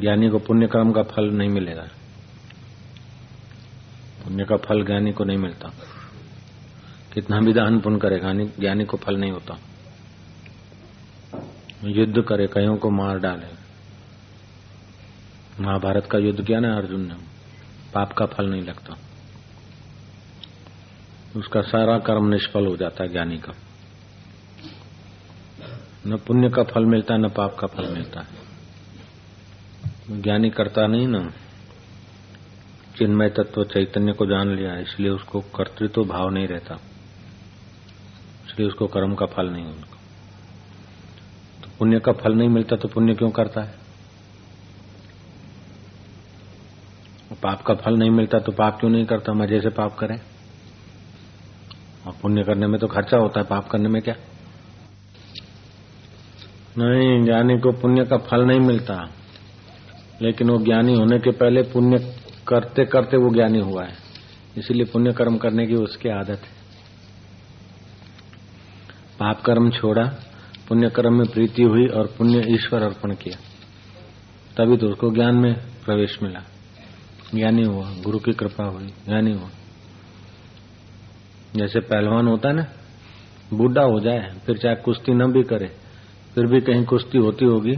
ज्ञानी को पुण्य कर्म का फल नहीं मिलेगा। पुण्य का फल ज्ञानी को नहीं मिलता। कितना भी दान पुण्य करे, ज्ञानी को फल नहीं होता। युद्ध करे, कईयों को मार डाले। महाभारत का युद्ध किया ना अर्जुन ने? पाप का फल नहीं लगता। उसका सारा कर्म निष्फल हो जाता है ज्ञानी का। न पुण्य का फल मिलता है न पाप का फल मिलता है। ज्ञानी करता नहीं ना। चिन्मय तत्व चैतन्य को जान लिया, इसलिए उसको कर्तृत्व भाव नहीं रहता। इसलिए उसको कर्म का फल नहीं उनका। तो पुण्य का फल नहीं मिलता तो पुण्य क्यों करता है? पाप का फल नहीं मिलता तो पाप क्यों नहीं करता? मज़े से पाप करें। और पुण्य करने में तो खर्चा होता है, पाप करने में क्या? नहीं, ज्ञानी को पुण्य का फल नहीं मिलता। लेकिन वो ज्ञानी होने के पहले पुण्य करते करते वो ज्ञानी हुआ है। इसीलिए पुण्य कर्म करने की उसकी आदत है। पाप कर्म छोड़ा, पुण्य कर्म में प्रीति हुई और पुण्य ईश्वर अर्पण किया। तभी तो उसको ज्ञान में प्रवेश मिला। ज्ञानी हुआ, गुरु की कृपा हुई, ज्ञानी हुआ। जैसे पहलवान होता है ना, बूढ़ा हो जाए, फिर चाहे कुश्ती न भी करे, फिर भी कहीं कुश्ती होती होगी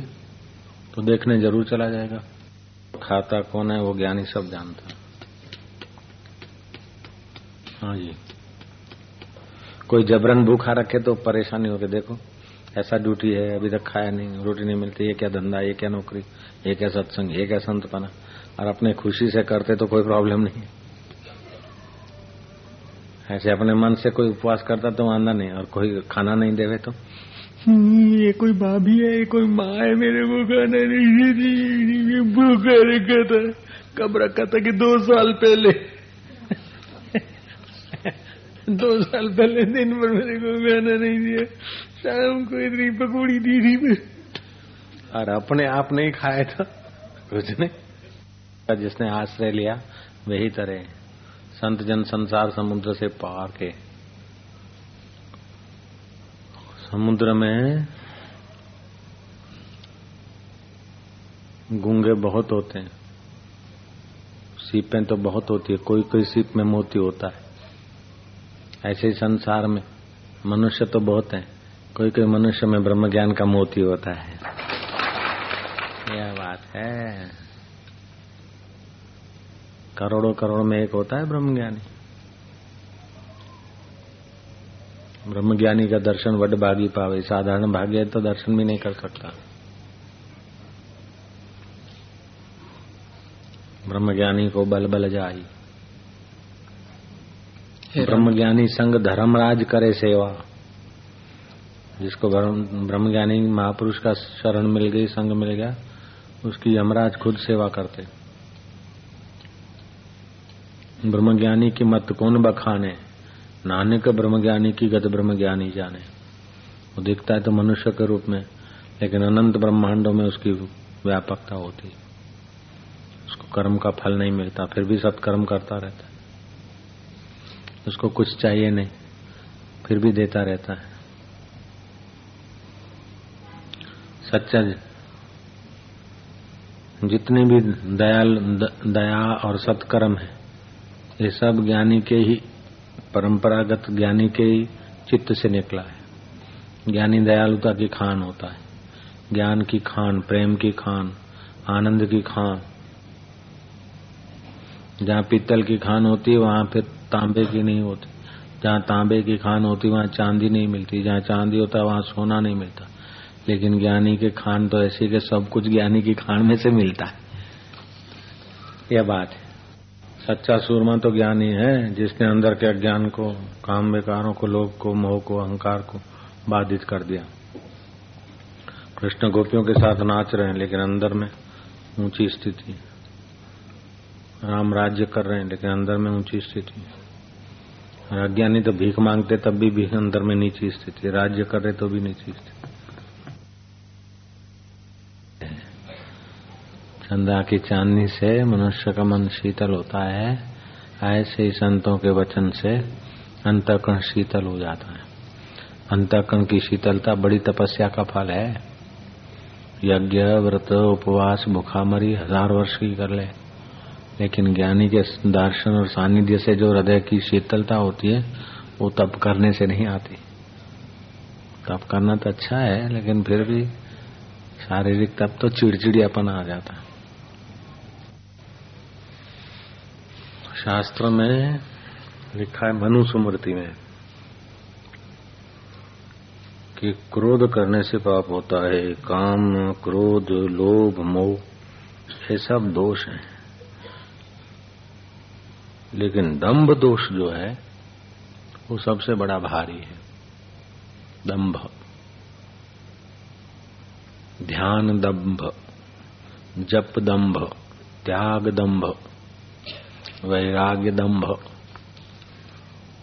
तो देखने ज़रूर चला जाएगा। खाता कौन है, वो ज्ञानी सब जानता है। हाँ जी। कोई जबरन भूखा रखे तो परेशानी होगी देखो, ऐसा ड्यूटी है, अभी तक खाया नहीं, रोटी नहीं मिलती, ये क्या धंधा ये क्या नौकरी, ये क्या सत्संग, ये क्या संतपना, और अपने खुशी से करते तो कोई प्रॉब्लम नहीं ऐसे अपने मन से कोई उपवास करता तो आंदा नहीं, और कोई खाना नहीं देवे तो ये कोई भाभी है, ये कोई माँ है, मेरे को खाना नहीं भूखा रखा था कब रखा था कि दो साल पहले? दो साल पहले दिन भर मेरे को खाना नहीं दिया। शाम को इतनी पकौड़ी दी थी और अपने आप नहीं खाया था। कुछ नहीं। जिसने आश्रय लिया, वही तरह। संत जन संसार समुद्र से पार के। समुद्र में गूँगे बहुत होते हैं। सीपें तो बहुत होती है। कोई कोई सीप में मोती होता है। ऐसे ही संसार में मनुष्य तो बहुत हैं। कोई कोई मनुष्य में ब्रह्म ज्ञान का मोती होता है। यह बात है। करोड़ों करोड़ में एक होता है ब्रह्म ज्ञानी ब्रह्म ज्ञानी का दर्शन वड भागी पावे? साधारण भाग्य तो दर्शन भी नहीं कर सकता। ब्रह्म ज्ञानी को बल बल जाई। ब्रह्म ज्ञानी संग धर्मराज करे सेवा। जिसको ब्रह्म ज्ञानी महापुरुष का शरण मिल गई संग मिल गया उसकी यमराज खुद सेवा करते। ब्रह्मज्ञानी की मत कौन बखाने? नानक ब्रह्म ज्ञानी की गत ब्रह्म ज्ञानी जाने। वो दिखता है तो मनुष्य के रूप में, लेकिन अनंत ब्रह्मांडों में उसकी व्यापकता होती है। उसको कर्म का फल नहीं मिलता, फिर भी सत्कर्म करता रहता है। उसको कुछ चाहिए नहीं, फिर भी देता रहता है। सच्चा जितने भी दयाल दया और सत्कर्म है, ये सब ज्ञानी के ही परंपरागत ज्ञानी के चित्त से निकला है। ज्ञानी दयालुता की खान होता है। ज्ञान की खान, प्रेम की खान, आनंद की खान। जहाँ पीतल की खान होती है, वहाँ फिर तांबे की नहीं होती। जहाँ तांबे की खान होती, वहाँ चांदी नहीं मिलती। जहाँ चांदी होता, वहाँ सोना नहीं मिलता। लेकिन ज्ञानी के खान तो ऐसी के सब कुछ ज्ञानी की खान में से मिलता है। यह बात है। सच्चा सूरमा तो ज्ञानी है, जिसने अंदर के अज्ञान को, काम बेकारों को, लोभ को, मोह को, अहंकार को बाधित कर दिया। कृष्ण गोपियों के साथ नाच रहे हैं, लेकिन अंदर में ऊँची स्थिति राम राज्य कर रहे हैं, लेकिन अंदर में ऊँची स्थिति अज्ञानी तो भीख मांगते, तब भी भीख अंदर में नीची स्थिति राज्य कर रहे तो भी नीची स्थिति चंदा की चांदनी से मनुष्य का मन शीतल होता है, ऐसे ही संतों के वचन से अंतकरण शीतल हो जाता है। अंतकरण की शीतलता बड़ी तपस्या का फल है। यज्ञ, व्रत, उपवास, भुखामरी हज़ार वर्ष की कर ले। लेकिन ज्ञानी के दर्शन और सानिध्य से जो हृदय की शीतलता होती है, वो तप करने से नहीं आती। तप करना तो अच्छा है, लेकिन फिर भी शारीरिक तप तो चिड़चिड़ियापन आ जाता शास्त्र में लिखा है मनुस्मृति में कि क्रोध करने से पाप होता है, काम, क्रोध, लोभ, मोह, ये सब दोष हैं। लेकिन दंभ दोष जो है, वो सबसे बड़ा भारी है। दंभ। ध्यान दंभ, जप दंभ, त्याग दंभ। वैराग्य दंभ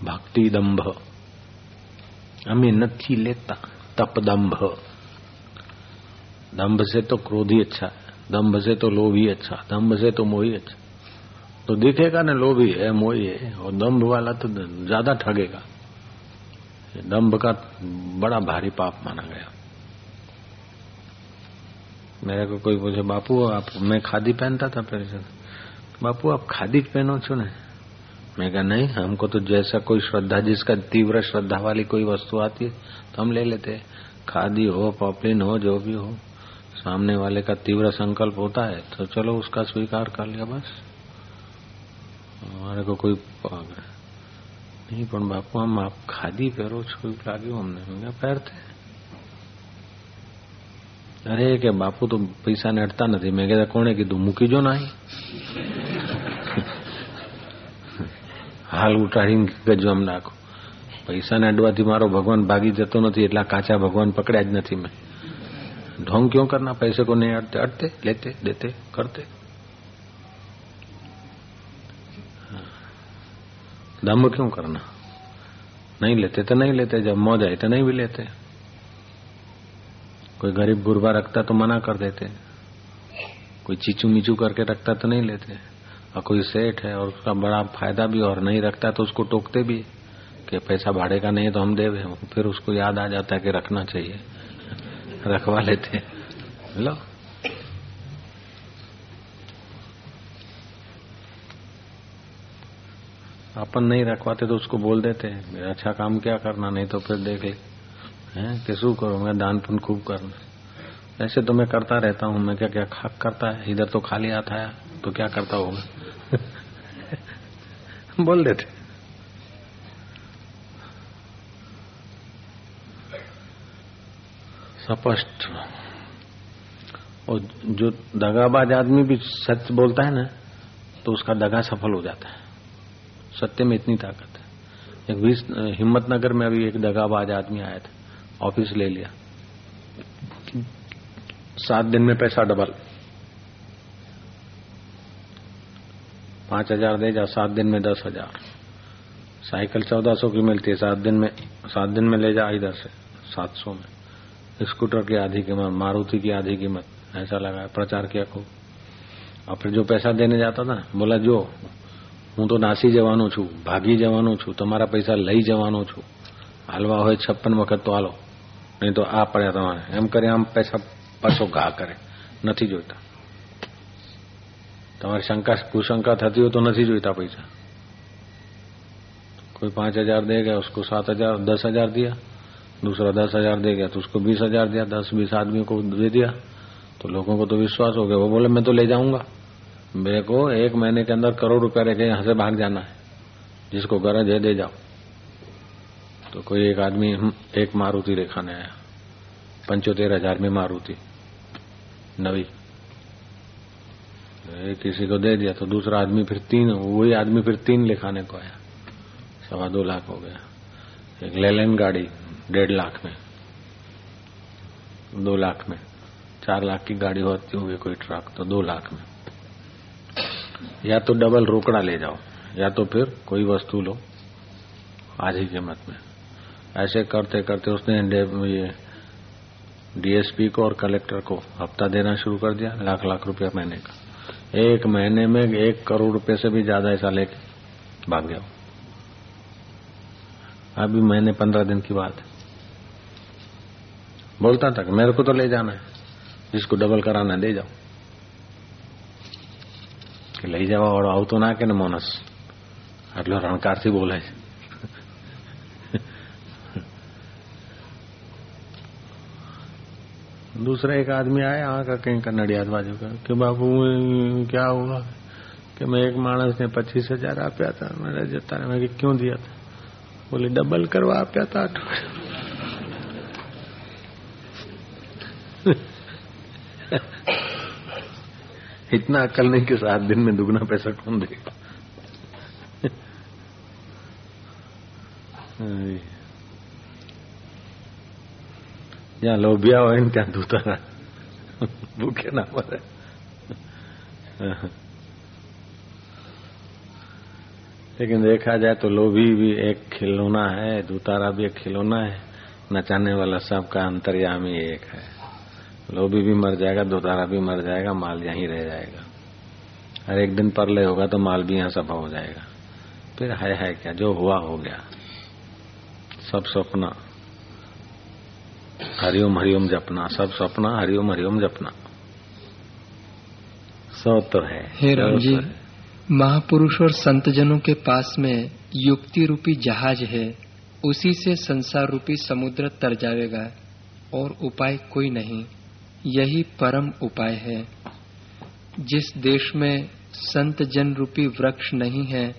भक्ति दंभ हमें नथी लेता तप दंभ दंभ से तो क्रोधी अच्छा है दंभ से तो लोभी अच्छा दंभ से तो मोही अच्छा तो दिखेगा ना लोभी है, मोही है, और दंभ वाला तो ज़्यादा ठगेगा। दंभ का बड़ा भारी पाप माना गया। मेरे को कोई पूछे बापू, आप, मैं खादी पहनता था पहले बापू, आप खादी पहनो छो ने? मैं कहा, नहीं, हमको तो जैसा कोई श्रद्धा, जिसका तीव्र श्रद्धा वाली कोई वस्तु आती है तो हम ले लेते खादी हो, पॉपलिन हो, जो भी हो, सामने वाले का तीव्र संकल्प होता है तो चलो उसका स्वीकार कर लिया बस। हमारे को कोई नहीं, पर बापू, हम आप खादी पहरो छो लागे हमने। पहरते અરે કે બાપુ તો પૈસા ને અડતા નથી મેં કીધા કોણે કીધું મૂકી જો ના હાલ ઉટાડીને ગજવામ નાખો પૈસાને અડવાથી મારો ભગવાન ભાગી જતો નથી એટલા કાચા ભગવાન પકડ્યા જ નથી મેં ढोंग क्यों करना पैसे को नहीं अड़ते अड़ते लेते देते करते दम क्यों करना नहीं लेते तो नहीं लेते जब मौज आए तो नहीं भी लेते कोई गरीब गुरबा रखता तो मना कर देते। कोई चीचू मीचू करके रखता तो नहीं लेते। और कोई सेठ है और उसका बड़ा फ़ायदा भी और नहीं रखता तो उसको टोकते भी। कि पैसा भाड़े का नहीं तो हम दे फिर उसको याद आ जाता है कि रखना चाहिए। रखवा लेते लो। अपन नहीं रखवाते तो उसको बोल देते हैं अच्छा काम क्या करना, नहीं तो फिर देख ले। हैं? कि शू करूँगा दान पुण्य खूब करना ऐसे तो मैं करता रहता हूँ, मैं क्या क्या खाक करता है? इधर तो खाली आता है तो क्या करता होगा बोल देते। स्पष्ट। और जो दगाबाज आदमी भी सच बोलता है ना तो उसका दगा सफल हो जाता है। सत्य में इतनी ताकत है। एक बीस हिम्मत नगर में अभी एक दगाबाज आदमी आया था। ऑफिस ले लिया सात दिन में पैसा डबल पांच हजार दे जा सात दिन में दस हजार साइकिल चौदह सौ की मिलती है सात दिन में सात दिन में ले जा इधर से सात सौ में स्कूटर की आधी कीमत मारुति की आधी कीमत ऐसा लगा प्रचार किया खूब और फिर जो पैसा देने जाता था बोला जो હું તો નાસી જવાનો છું ભાગી જવાનો છું તમારા પૈસા લઈ જવાનો છું હાલવા હોય છપ્પન વખત તો હાલો નહીં તો આ પડ્યા તમારે એમ કરે આમ પૈસા પાછો ઘા કરે નથી જોઈતા તમારી શંકા कुशंका થતી હોય તો નથી જોઈતા પૈસા कोई पांच हजार दे गया उसको सात हजार दस हजार दिया दूसरा दस हजार दे गया तो उसको बीस हजार दिया दस बीस आदमी को दे दिया तो लोगों को तो विश्वास हो गया वो बोले मैं तो ले जाऊंगा मेरे को एक महीने के अंदर करोड़ रुपया रह यहां से भाग जाना है जिसको गरज है दे जाओ तो कोई एक आदमी एक मारुति रेखाने आया पंचोतेर हज़ार में मारुति। नवी। किसी को दे दिया तो दूसरा आदमी फिर तीन, वही आदमी फिर तीन लिखाने को आया। सवा दो लाख हो गया। एक लेलेन गाड़ी, डेढ़ लाख में। दो लाख में। चार लाख की गाड़ी होती होगी कोई ट्रक तो दो लाख में। या तो डबल रोकड़ा ले जाओ, या तो फिर कोई वस्तु लो। आज ही कीमत में। ऐसे करते करते उसने ये डीएसपी को और कलेक्टर को हफ्ता देना शुरू कर दिया लाख लाख रुपया महीने का एक महीने में एक करोड़ रुपए से भी ज्यादा ऐसा लेके भाग गया अभी महीने पंद्रह दिन की बात है बोलता था कि मेरे को तो ले जाना है जिसको डबल कराना दे जाओ કે લઈ જવા વાળો આવતો ના કે ને મોનસ આટલો રણકારથી બોલે છે दूसरा एक आदमी आया वहाँ का कहीं का नडियाद बाजू का, कि बाबू क्या हुआ? कि मैं एक मानस ने पच्चीस हज़ार आप्या था जता मैं क्यों दिया था? बोले, डबल करवा आप्या था इतना अकल नहीं कि सात दिन में दुगना पैसा कौन देगा? જ્યાં લોભિયા હોય ને ત્યાં ધૂતા ભૂખે ના પડે लेकिन देखा जाए तो लोभी भी एक खिलौना है दूतारा भी एक खिलौना है नचाने वाला सबका अंतर्यामी एक है लोभी भी मर जाएगा दूतारा भी मर जाएगा माल यहीं रह जाएगा हर एक दिन परले होगा तो माल भी यहाँ सफा हो जाएगा फिर है है क्या जो हुआ हो गया सब सपना हरिओम हरिओम जपना सब सपना हरिओम हरिओम जपना। सो तो है। हे राम जी महापुरुष और संत जनों के पास में युक्ति रूपी जहाज़ है उसी से संसार रूपी समुद्र तर जाएगा और उपाय कोई नहीं यही परम उपाय है। जिस देश में संत जन रूपी वृक्ष नहीं है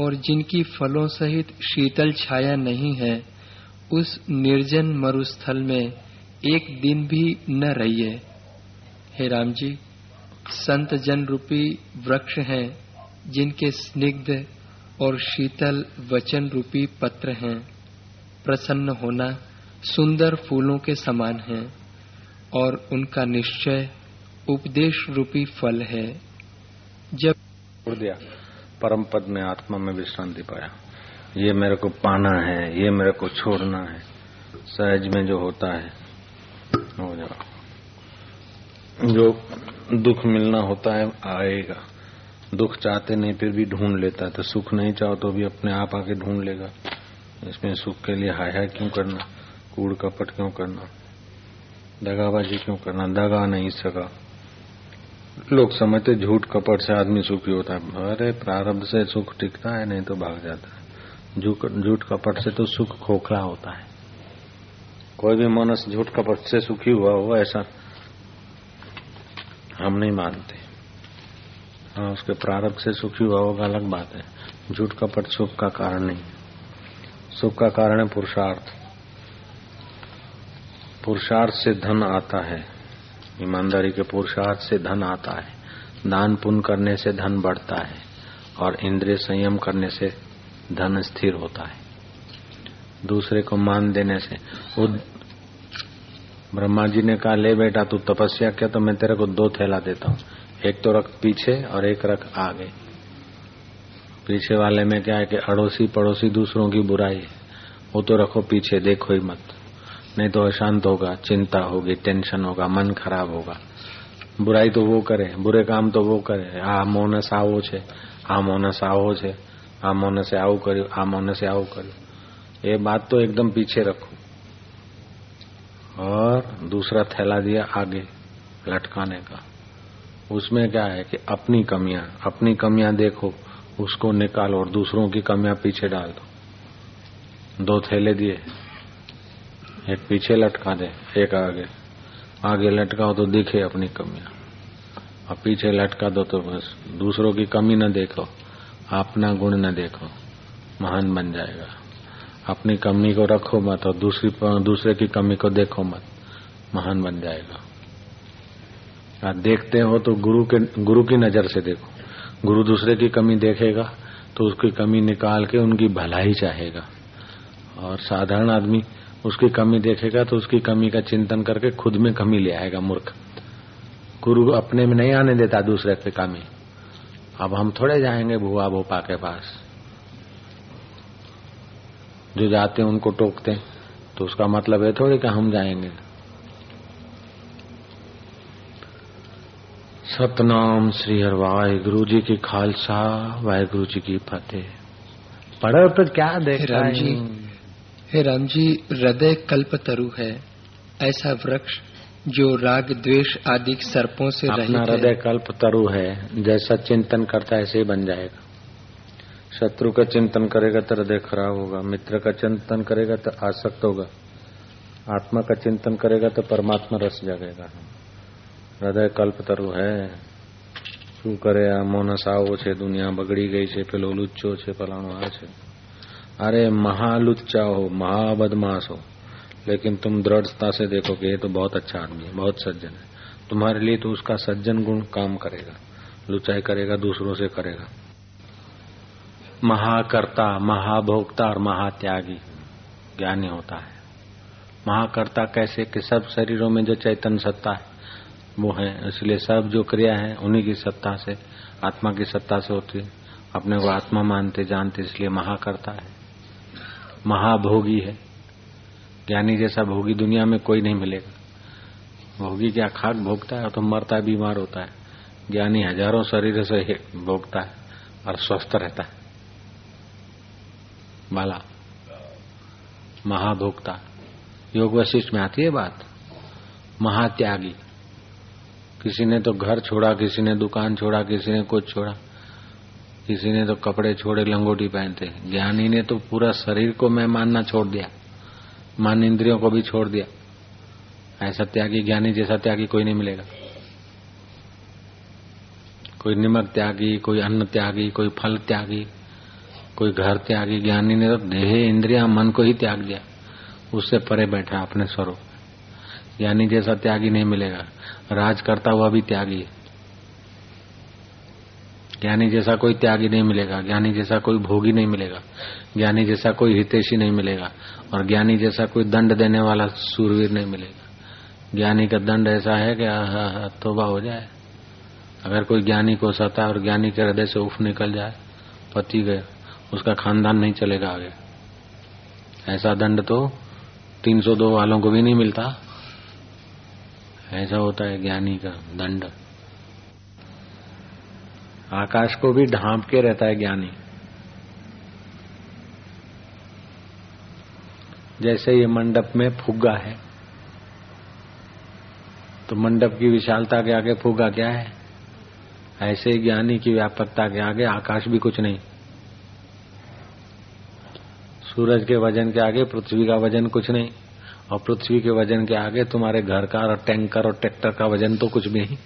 और जिनकी फलों सहित शीतल छाया नहीं है उस निर्जन मरुस्थल में एक दिन भी न रहिए। हे राम जी संत जन रूपी वृक्ष हैं, जिनके स्निग्ध और शीतल वचन रूपी पत्र हैं। प्रसन्न होना सुंदर फूलों के समान है और उनका निश्चय उपदेश रूपी फल है। जब दिया। परम पद में आत्मा में विश्रांति पाया। ये मेरे को पाना है, ये मेरे को छोड़ना है। सहज में जो होता है, हो जाओ। जो दुख मिलना होता है, आएगा। दुख चाहते नहीं, फिर भी ढूंढ लेता है। तो सुख नहीं चाहो तो भी अपने आप आके ढूंढ लेगा। इसमें सुख के लिए हाय हाय क्यों करना? कूड़ कपट क्यों करना? दगाबाजी क्यों करना? दगा नहीं सका। लोग समझते झूठ कपट से आदमी सुखी होता है। अरे प्रारब्ध से सुख टिकता है, नहीं तो भाग जाता है। झूठ कपट से तो सुख खोखला होता है। कोई भी मनुष्य झूठ कपट से सुखी हुआ हो, ऐसा हम नहीं मानते। हाँ उसके प्रारब्ध से सुखी हुआ होगा, अलग बात है। झूठ कपट सुख का कारण नहीं सुख का कारण है पुरुषार्थ। पुरुषार्थ से धन आता है। ईमानदारी के पुरुषार्थ से धन आता है। दान पुण्य करने से धन बढ़ता है और इंद्रिय संयम करने से धन स्थिर होता है दूसरे को मान देने से वो ब्रह्मा जी ने कहा ले बेटा तू तपस्या किया तो मैं तेरे को दो थैला देता हूँ एक तो रख पीछे और एक रख आगे पीछे वाले में क्या है कि अड़ोसी पड़ोसी दूसरों की बुराई है वो तो रखो पीछे देखो ही मत नहीं तो अशांत होगा चिंता होगी टेंशन होगा मन खराब होगा बुराई तो वो करे बुरे काम तो वो करे आ मोनस આવો છે આ મોનસ આવો છે આ મોનસે આવું કર્યું આ મોનસે આવું કર્યું ये बात तो एकदम पीछे रखो और दूसरा थैला दिया आगे लटकाने का उसमें क्या है कि अपनी कमियां अपनी कमियां देखो उसको निकालो और दूसरों की कमियां पीछे डाल दो दो थैले दिए एक पीछे लटका दे एक आगे आगे लटकाओ तो दिखे अपनी कमियां और पीछे लटका दो तो बस दूसरों की कमी न देखो अपना गुण न देखो, महान बन जाएगा। अपनी कमी को रखो मत और दूसरी दूसरे की कमी को देखो मत, महान बन जाएगा। आप देखते हो तो गुरु के, गुरु की नज़र से देखो। गुरु दूसरे की कमी देखेगा तो उसकी कमी निकाल के उनकी भलाई चाहेगा। और साधारण आदमी उसकी कमी देखेगा तो उसकी कमी का चिंतन करके खुद में कमी ले आएगा, मूर्ख। गुरु अपने में नहीं आने देता दूसरे पे कमी। अब हम थोड़े जाएँगे भुआ भोपा के पास। जो जाते हैं उनको टोकते हैं तो उसका मतलब है थोड़ी कि हम जाएँगे। सतनाम श्री हर वाहिगुरु जी की खालसा वाहिगुरु जी की फतेह। पढ़ो तो क्या देख राम जी हे। राम जी हृदय कल्प तरु है ऐसा वृक्ष जो राग द्वेष आदि सर्पों से अपना रहित हृदय है कल्प तरु है जैसा चिंतन करता है ऐसे ही बन जाएगा शत्रु का चिंतन करेगा तो हृदय खराब होगा मित्र का चिंतन करेगा तो आसक्त होगा आत्मा का चिंतन करेगा तो परमात्मा रस जगेगा હૃદય કલ્પતરુ હે શું કરે આ મોનસ આવો છે દુનિયા બગડી ગઈ છે પેલો લુચ્ચો છે ફલાણો આ છે अरे महालुच्चा हो महाबदमाश हो लेकिन तुम दृढ़ता से देखो कि ये तो बहुत अच्छा आदमी है, बहुत सज्जन है। तुम्हारे लिए तो उसका सज्जन गुण काम करेगा, लुचाई करेगा, दूसरों से करेगा। महाकर्ता, महाभोक्ता और महात्यागी ज्ञानी होता है। महाकर्ता कैसे कि सब शरीरों में जो चैतन्य सत्ता है, वो है, इसलिए सब जो क्रिया है, उन्हीं की सत्ता से, आत्मा की सत्ता से होती है। अपने को आत्मा मानते, जानते, इसलिए महाकर्ता है। महाभोगी है। ज्ञानी जैसा भोगी दुनिया में कोई नहीं मिलेगा। भोगी क्या खाक भोगता है तो मरता है, बीमार होता है। ज्ञानी हज़ारों शरीर से भोगता है और स्वस्थ रहता है। बाला, महाभोक्ता, योग वशिष्ठ में आती है बात? महात्यागी, किसी ने तो घर छोड़ा, किसी ने दुकान छोड़ा, किसी ने कुछ छोड़ा, किसी ने तो कपड़े छोड़े, लंगोटी पहनते। ज्ञानी ने तो पूरा शरीर को मैं मानना छोड़ दिया। मान इंद्रियों को भी छोड़ दिया। ऐसा त्यागी ज्ञानी जैसा त्यागी कोई नहीं मिलेगा। कोई निमक त्यागी, कोई अन्न त्यागी, कोई फल त्यागी, कोई घर त्यागी, ज्ञानी ने तो देह इंद्रिया मन को ही त्याग दिया। उससे परे बैठा अपने स्वरूप ज्ञानी जैसा त्यागी नहीं मिलेगा। राज करता हुआ भी त्यागी है। ज्ञानी जैसा कोई त्यागी नहीं मिलेगा, ज्ञानी जैसा कोई भोगी नहीं मिलेगा, ज्ञानी जैसा कोई हितेशी नहीं मिलेगा, और ज्ञानी जैसा कोई दंड देने वाला सूरवीर नहीं मिलेगा। ज्ञानी का दंड ऐसा है कि तोबा हो जाए। अगर कोई ज्ञानी को सता और ज्ञानी के हृदय से उफ निकल जाए, पति गए उसका खानदान नहीं चलेगा आगे। ऐसा दंड तो 302 वालों को भी नहीं मिलता। ऐसा होता है ज्ञानी का दंड। आकाश को भी ढांप के रहता है ज्ञानी। जैसे ये मंडप में फुग्गा है तो मंडप की विशालता के आगे फुग्गा क्या है? ऐसे ही ज्ञानी की व्यापकता के आगे आकाश भी कुछ नहीं। सूरज के वज़न के आगे पृथ्वी का वज़न कुछ नहीं, और पृथ्वी के वज़न के आगे तुम्हारे घर का और टैंकर और ट्रैक्टर का वज़न तो कुछ भी नहीं।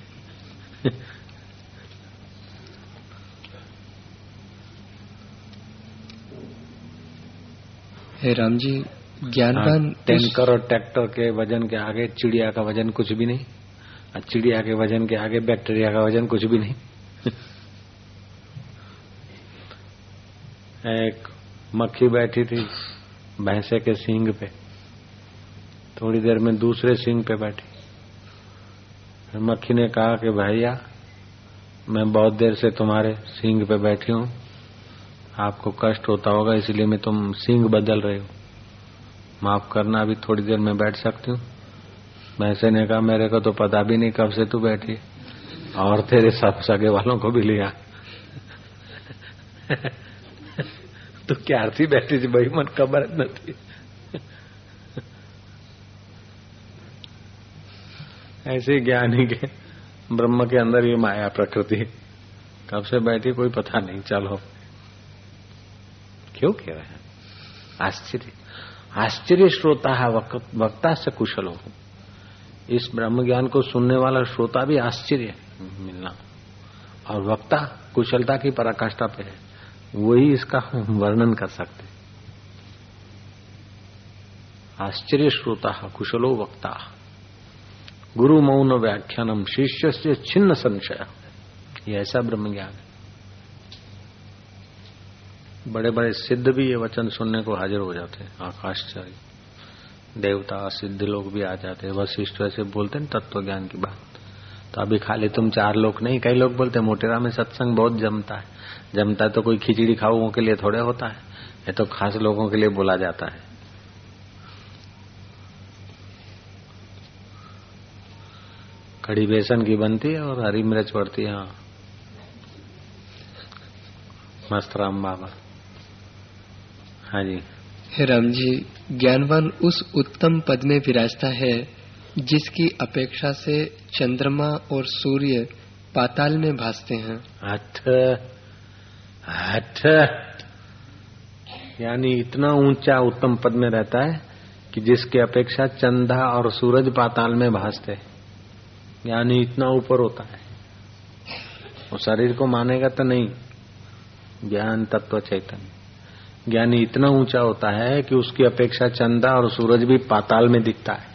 हे राम जी ज्ञानवान हाँ, टैंकर और ट्रैक्टर के वज़न के आगे चिड़िया का वज़न कुछ भी नहीं। और चिड़िया के वज़न के आगे बैक्टीरिया का वज़न कुछ भी नहीं। एक मक्खी बैठी थी भैंसे के सींग पे। थोड़ी देर में दूसरे सींग पे बैठी। मक्खी ने कहा कि भैया मैं बहुत देर से तुम्हारे सींग पे बैठी हूँ। आपको कष्ट होता होगा, इसलिए मैं तुम सींग बदल रहे हो। माफ़ करना, अभी थोड़ी देर में बैठ सकती हूँ। भैंसे ने कहा, मेरे को तो पता भी नहीं कब से तू बैठी और तेरे सब सगे वालों को भी लिया। तो क्या थी बैठी थी भाई मन खबर नहीं ऐसे ज्ञानी के ब्रह्म के अंदर ये माया प्रकृति। कब से बैठी, कोई पता नहीं, चलो क्यों कह रहे हैं? आश्चर्य। आश्चर्य श्रोता है, वक्ता से कुशल हो। इस ब्रह्म ज्ञान को सुनने वाला श्रोता भी आश्चर्य मिलना। और वक्ता कुशलता की पराकाष्ठा पे है। वही इसका वर्णन कर सकते आश्चर्य श्रोता कुशलो वक्ता गुरु मौन व्याख्यानम शिष्य से छिन्न संशय। ये ऐसा ब्रह्म ज्ञान है। बड़े बड़े सिद्ध भी ये वचन सुनने को हाजिर हो जाते हैं, आकाशचारी। देवता, सिद्ध लोग भी आ जाते हैं वशिष्ठ वैसे बोलते हैं तत्व ज्ञान की बात। तो अभी खाली तुम चार लोग नहीं, कई लोग बोलते मोटेरा में सत्संग बहुत जमता है। जमता है तो कोई खिचड़ी खाओ के लिए थोड़े होता है, ये तो खास लोगों के लिए बोला जाता है। कड़ी बेसन की बनती है और हरी मिर्च पड़ती है हाँ। मस्त राम बाबा। हाँ जी। हे राम जी ज्ञानवान उस उत्तम पद में विराजता है जिसकी अपेक्षा से चंद्रमा और सूर्य पाताल में भासते हैं। हठ हठ यानी इतना ऊँचा उत्तम पद में रहता है कि जिसकी अपेक्षा चंदा और सूरज पाताल में भासते यानी इतना ऊपर होता है। वो शरीर को मानेगा तो नहीं। ज्ञान तत्व चैतन्य। ज्ञानी इतना ऊँचा होता है कि उसकी अपेक्षा चंदा और सूरज भी पाताल में दिखता है।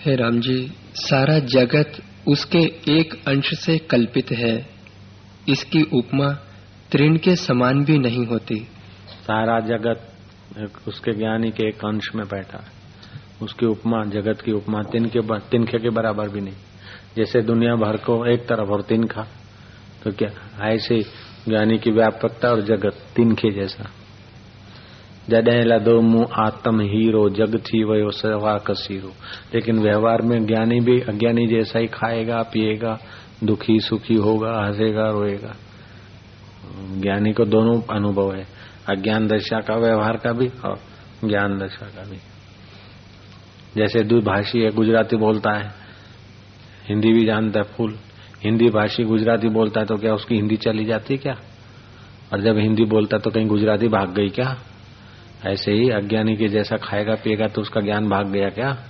हे राम जी सारा जगत उसके एक अंश से कल्पित है। इसकी उपमा तृण के समान भी नहीं होती। सारा जगत उसके ज्ञानी के एक अंश में बैठा है। उसकी उपमा जगत की उपमा तिनके तिनखे के बराबर भी नहीं। जैसे दुनिया भर को एक तरफ़ और तिनखा तो क्या ऐसे ज्ञानी की व्यापकता और जगत तीन खे जैसा? जडे लदो मुँह आत्म हीरो, जग थी वो सवा कसीरो। लेकिन व्यवहार में ज्ञानी भी अज्ञानी जैसा ही खाएगा, पिएगा, दुखी सुखी होगा, हंसेगा, रोएगा। ज्ञानी को दोनों अनुभव है, अज्ञान दशा का व्यवहार का भी और ज्ञान दशा का भी। जैसे द्विभाषी है, गुजराती बोलता है हिंदी भी जानता है फुल। हिंदी भाषी गुजराती बोलता है तो क्या उसकी हिंदी चली जाती है क्या? और जब हिंदी बोलता है तो कहीं गुजराती भाग गई क्या? ऐसे ही अज्ञानी के जैसा खाएगा पिएगा तो उसका ज्ञान भाग गया क्या?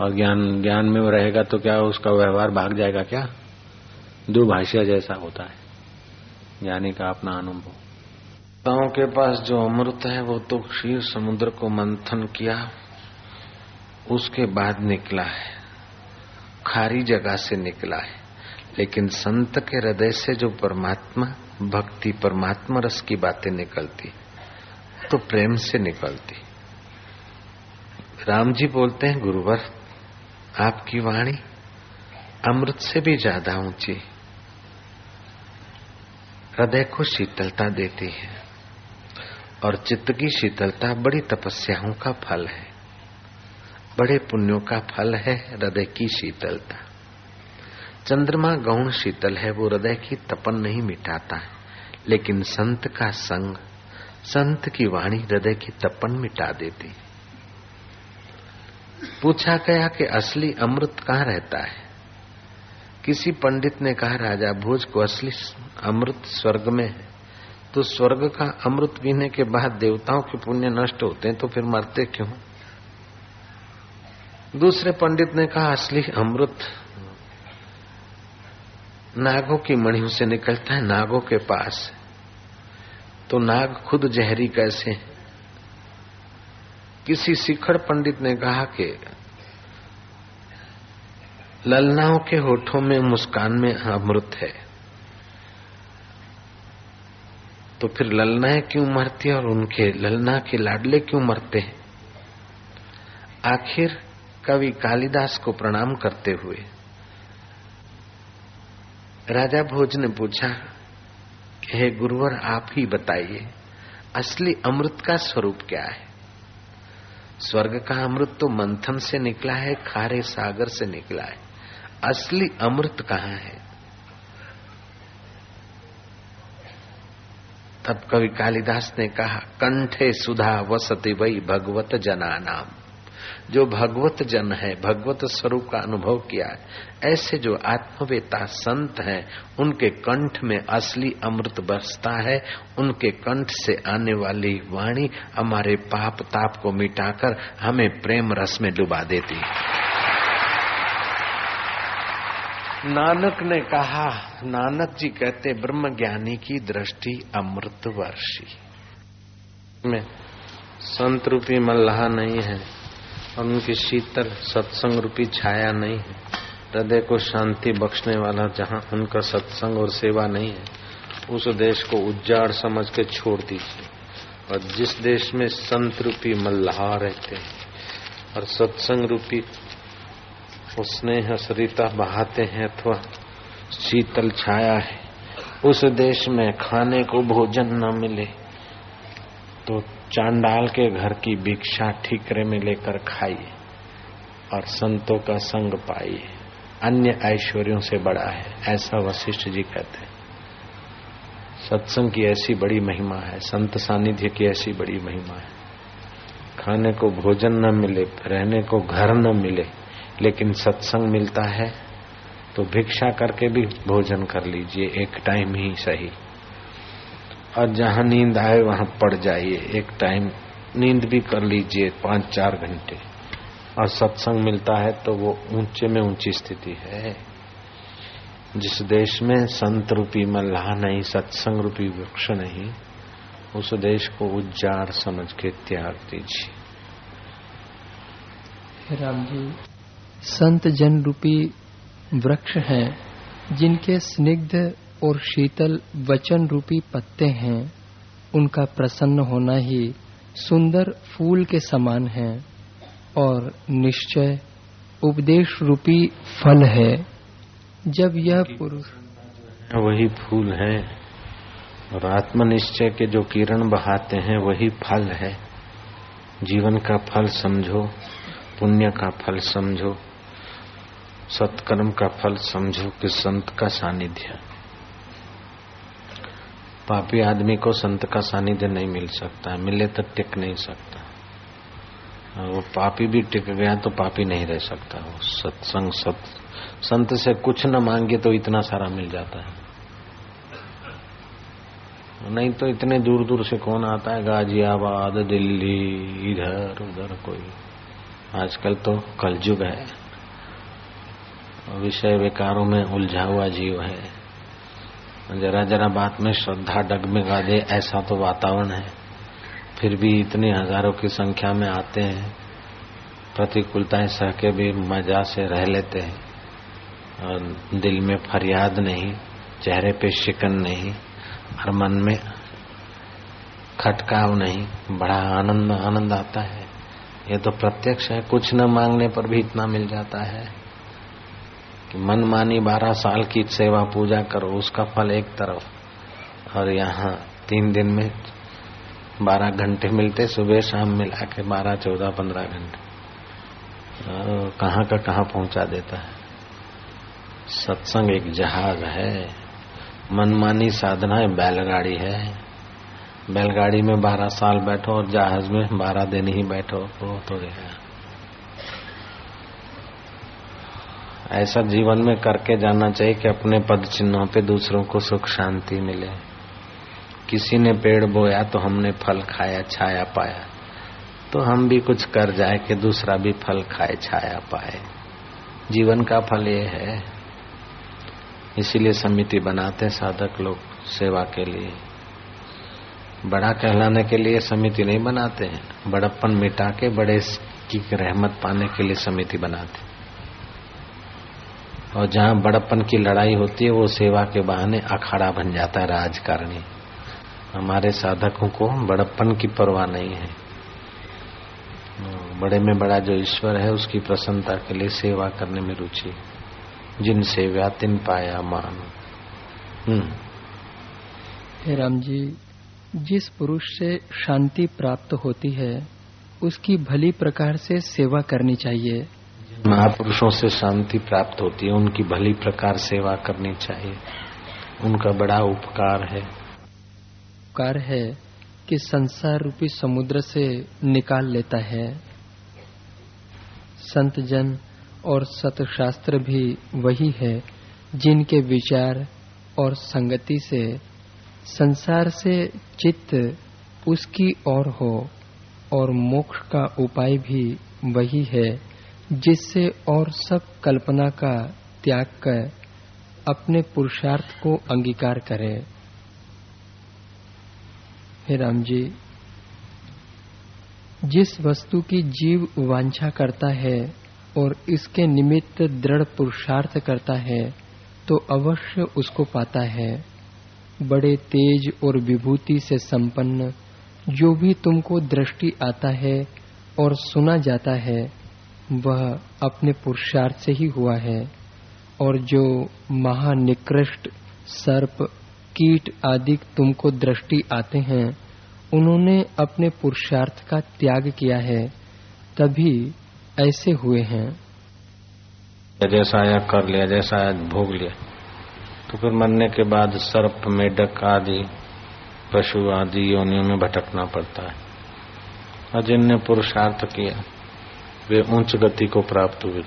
और ज्ञान ज्ञान में रहेगा तो क्या उसका व्यवहार भाग जाएगा क्या? दुभाषिया जैसा होता है। ज्ञानी का अपना अनुभव। गाँव के पास जो अमृत है, वो तो क्षीर समुद्र को मंथन किया, उसके बाद निकला है। खारी जगह से निकला है, लेकिन संत के हृदय से जो परमात्मा, भक्ति परमात्मा रस की बातें निकलती तो प्रेम से निकलती। राम जी बोलते हैं, गुरुवर, आपकी वाणी अमृत से भी ज़्यादा ऊँची, हृदय को शीतलता देती है, और चित्त की शीतलता बड़ी तपस्याओं का फल है। बड़े पुण्यों का फल है हृदय की शीतलता। चंद्रमा गौण शीतल है, वो हृदय की तपन नहीं मिटाता है। लेकिन संत का संग, संत की वाणी हृदय की तपन मिटा देती पूछा गया कि असली अमृत कहाँ रहता है? किसी पंडित ने कहा, राजा, भोज को असली अमृत स्वर्ग में है। तो स्वर्ग का अमृत पीने के बाद देवताओं के पुण्य नष्ट होते हैं तो फिर मरते क्यों? दूसरे पंडित ने कहा, असली अमृत नागों की मणियों से निकलता है, नागों के पास तो नाग खुद जहरी कैसे किसी शिखर पंडित ने कहा कि ललनाओं के होठों में, मुस्कान में अमृत है। तो फिर ललनाएँ क्यों मरती है और उनके, ललना के लाडले क्यों मरते हैं? आखिर कवि कालिदास को प्रणाम करते हुए राजा भोज ने पूछा, हे गुरुवर, आप ही बताइए, असली अमृत का स्वरूप क्या है? स्वर्ग का अमृत तो मंथन से निकला है, खारे सागर से निकला है। असली अमृत कहाँ है? तब कवि कालिदास ने कहा, कंठे सुधा वसति वही भगवत जना नाम जो भगवत जन है, भगवत स्वरूप का अनुभव किया है, ऐसे जो आत्मवेता संत हैं, उनके कंठ में असली अमृत बसता है, उनके कंठ से आने वाली वाणी हमारे पाप ताप को मिटाकर हमें प्रेम रस में डुबा देती है। नानक ने कहा, नानक जी कहते ब्रह्म ज्ञानी की दृष्टि अमृत वर्षी में संत रूपी मल्लाह नहीं है। और उनकी शीतल सत्संग रूपी छाया नहीं है। हृदय को शांति बख्शने वाला जहाँ उनका सत्संग और सेवा नहीं है, उस देश को उज्जाड़ समझ के छोड़ दीजिए। और जिस देश में संत रूपी मल्लाह रहते हैं और सत्संग रूपी स्नेह सरिता बहाते हैं अथवा शीतल छाया है, उस देश में खाने को भोजन न मिले तो चांडाल के घर की भिक्षा ठीकरे में लेकर खाई और संतों का संग पाई अन्य ऐश्वर्यों से बड़ा है, ऐसा वशिष्ठ जी कहते हैं। सत्संग की ऐसी बड़ी महिमा है, संत सानिध्य की ऐसी बड़ी महिमा है। खाने को भोजन न मिले, रहने को घर न मिले, लेकिन सत्संग मिलता है तो भिक्षा करके भी भोजन कर लीजिए, एक टाइम ही सही। और जहाँ नींद आए वहाँ पड़ जाइए। एक टाइम नींद भी कर लीजिए पाँच चार घंटे। और सत्संग मिलता है तो वो ऊँचे में ऊँची स्थिति है। जिस देश में संत रूपी मल्लाह नहीं, सत्संग रूपी वृक्ष नहीं, उस देश को उज्जाड़ समझ के त्याग दीजिए। राम जी, संत जन रूपी वृक्ष हैं, जिनके स्निग्ध और शीतल वचन रूपी पत्ते हैं उनका प्रसन्न होना ही सुंदर फूल के समान है और निश्चय उपदेश रूपी फल है। जब यह पुरुष वही फूल है और आत्मनिश्चय के जो किरण बहाते हैं वही फल है। जीवन का फल समझो पुण्य का फल समझो सत्कर्म का फल समझो कि संत का सानिध्य। पापी आदमी को संत का सानिध्य नहीं मिल सकता, मिले तो टिक नहीं सकता। वो पापी भी टिक गया तो पापी नहीं रह सकता। वो सत्संग, सत, संत से कुछ न मांगे तो इतना सारा मिल जाता है। नहीं तो इतने दूर दूर से कौन आता है? गाजियाबाद, दिल्ली, इधर, उधर कोई। आजकल तो कलयुग है। विषय विकारों में उलझा हुआ जीव है। जरा जरा बात में श्रद्धा डगमगा दे, ऐसा तो वातावरण है। फिर भी इतनी हज़ारों की संख्या में आते हैं। प्रतिकूलताएँ सह के भी मज़ा से रह लेते हैं। और दिल में फरियाद नहीं, चेहरे पे शिकन नहीं और मन में खटकाव नहीं, बड़ा आनंद आनंद आता है। ये तो प्रत्यक्ष है, कुछ न मांगने पर भी इतना मिल जाता है। कि मन मानी बारह साल की सेवा पूजा करो, उसका फल एक तरफ़। और यहाँ तीन दिन में बारह घंटे मिलते, सुबह शाम मिला के बारह, चौदह, पंद्रह घंटे। कहाँ का कहाँ पहुँचा देता है? सत्संग एक जहाज़ है। मनमानी साधना है, बैलगाड़ी है। बैलगाड़ी में बारह साल बैठो और जहाज़ में बारह दिन ही बैठो, वो तो गया। ऐसा जीवन में करके जाना चाहिए कि अपने पद चिन्हों पे दूसरों को सुख शांति मिले। किसी ने पेड़ बोया तो हमने फल खाया, छाया पाया। तो हम भी कुछ कर जाए कि दूसरा भी फल खाए, छाया पाए। जीवन का फल ये है। इसीलिए समिति बनाते साधक लोग सेवा के लिए। बड़ा कहलाने के लिए समिति नहीं बनाते हैं। बड़प्पन मिटा के बड़े की रहमत पाने के लिए समिति बनाते और जहाँ बड़प्पन की लड़ाई होती है, वो सेवा के बहाने अखाड़ा बन जाता है राजकारणी। हमारे साधकों को बड़प्पन की परवाह नहीं है। बड़े में बड़ा जो ईश्वर है, उसकी प्रसन्नता के लिए सेवा करने में रुचि जिन सेव्या, तिन पाया मान। हे राम जी, जिस पुरुष से शांति प्राप्त होती है, उसकी भली प्रकार से सेवा करनी चाहिए। महापुरुषों से शांति प्राप्त होती है, उनकी भली प्रकार सेवा करनी चाहिए। उनका बड़ा उपकार है। उपकार है कि संसार रूपी समुद्र से निकाल लेता है। संत जन और सतशास्त्र भी वही है, जिनके विचार और संगति से संसार से चित्त उसकी ओर हो, और मोक्ष का उपाय भी वही है। जिससे और सब कल्पना का त्याग कर अपने पुरुषार्थ को अंगीकार करे। हे राम जी, जिस वस्तु की जीव वांछा करता है और इसके निमित्त दृढ़ पुरुषार्थ करता है तो अवश्य उसको पाता है। बड़े तेज और विभूति से संपन्न, जो भी तुमको दृष्टि आता है और सुना जाता है वह अपने पुरुषार्थ से ही हुआ है और जो महानिकृष्ट सर्प, कीट आदि तुमको दृष्टि आते हैं, उन्होंने अपने पुरुषार्थ का त्याग किया है, तभी ऐसे हुए हैं। जैसा आया कर लिया, जैसा आया भोग लिया। तो फिर मरने के बाद सर्प, मेढक आदि, पशु आदि योनियों में भटकना पड़ता है। और जिनने पुरुषार्थ किया वे उच्च गति को प्राप्त हुए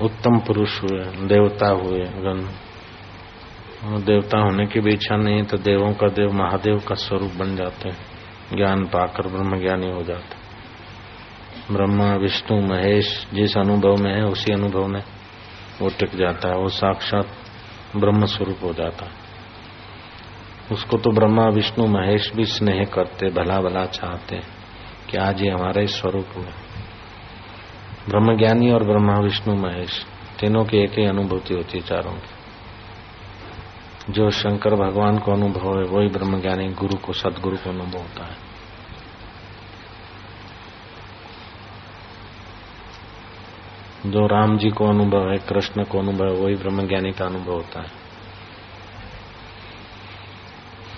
उत्तम पुरुष हुए, देवता हुए, गण। देवता होने की भी इच्छा नहीं तो देवों का देव महादेव का स्वरूप बन जाते हैं। ज्ञान पाकर ब्रह्म ज्ञानी हो जाते ब्रह्मा, विष्णु, महेश, जिस अनुभव में है, उसी अनुभव में वो टिक जाता है, वो साक्षात ब्रह्म स्वरूप हो जाता है। उसको तो ब्रह्मा, विष्णु, महेश भी स्नेह करते भला भला चाहते कि आज ये हमारा स्वरूप हुआ ब्रह्म ज्ञानी और ब्रह्मा विष्णु महेश, तीनों की एक ही अनुभूति होती है चारों की। जो शंकर भगवान को अनुभव है, वही ब्रह्म ज्ञानी गुरु को, सदगुरु को अनुभव होता है। जो राम जी को अनुभव है, कृष्ण को अनुभव है, वही ब्रह्म ज्ञानी का अनुभव होता है।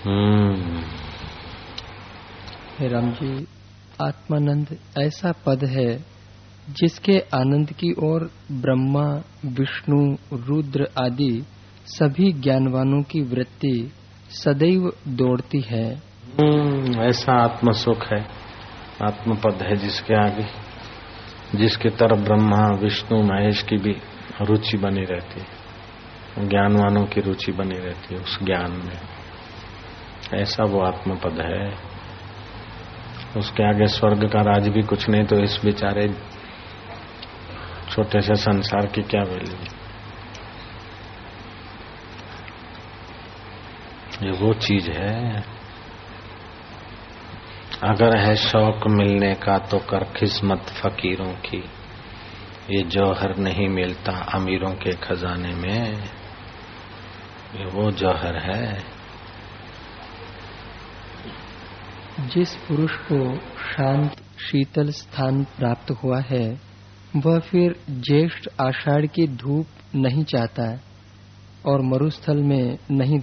हम्म। राम जी, आत्मानंद, ऐसा पद है जिसके आनंद की ओर ब्रह्मा विष्णु रुद्र आदि सभी ज्ञानवानों की वृत्ति सदैव दौड़ती है। हम्म, ऐसा आत्म सुख है। आत्म पद है जिसके आगे जिसके तरफ़ ब्रह्मा विष्णु महेश की भी रुचि बनी रहती है। ज्ञानवानों की रुचि बनी रहती है उस ज्ञान में। ऐसा वो आत्म पद है। उसके आगे स्वर्ग का राज भी कुछ नहीं तो इस बेचारे छोटे से संसार की क्या वैल्यू ये वो चीज़ है। अगर है शौक मिलने का तो कर किस्मत फकीरों की। ये जौहर नहीं मिलता अमीरों के खजाने में। ये वो जौहर है। जिस पुरुष को शांत, शीतल स्थान प्राप्त हुआ है वह फिर ज्येष्ठ आषाढ़ की धूप नहीं चाहता और मरुस्थल में नहीं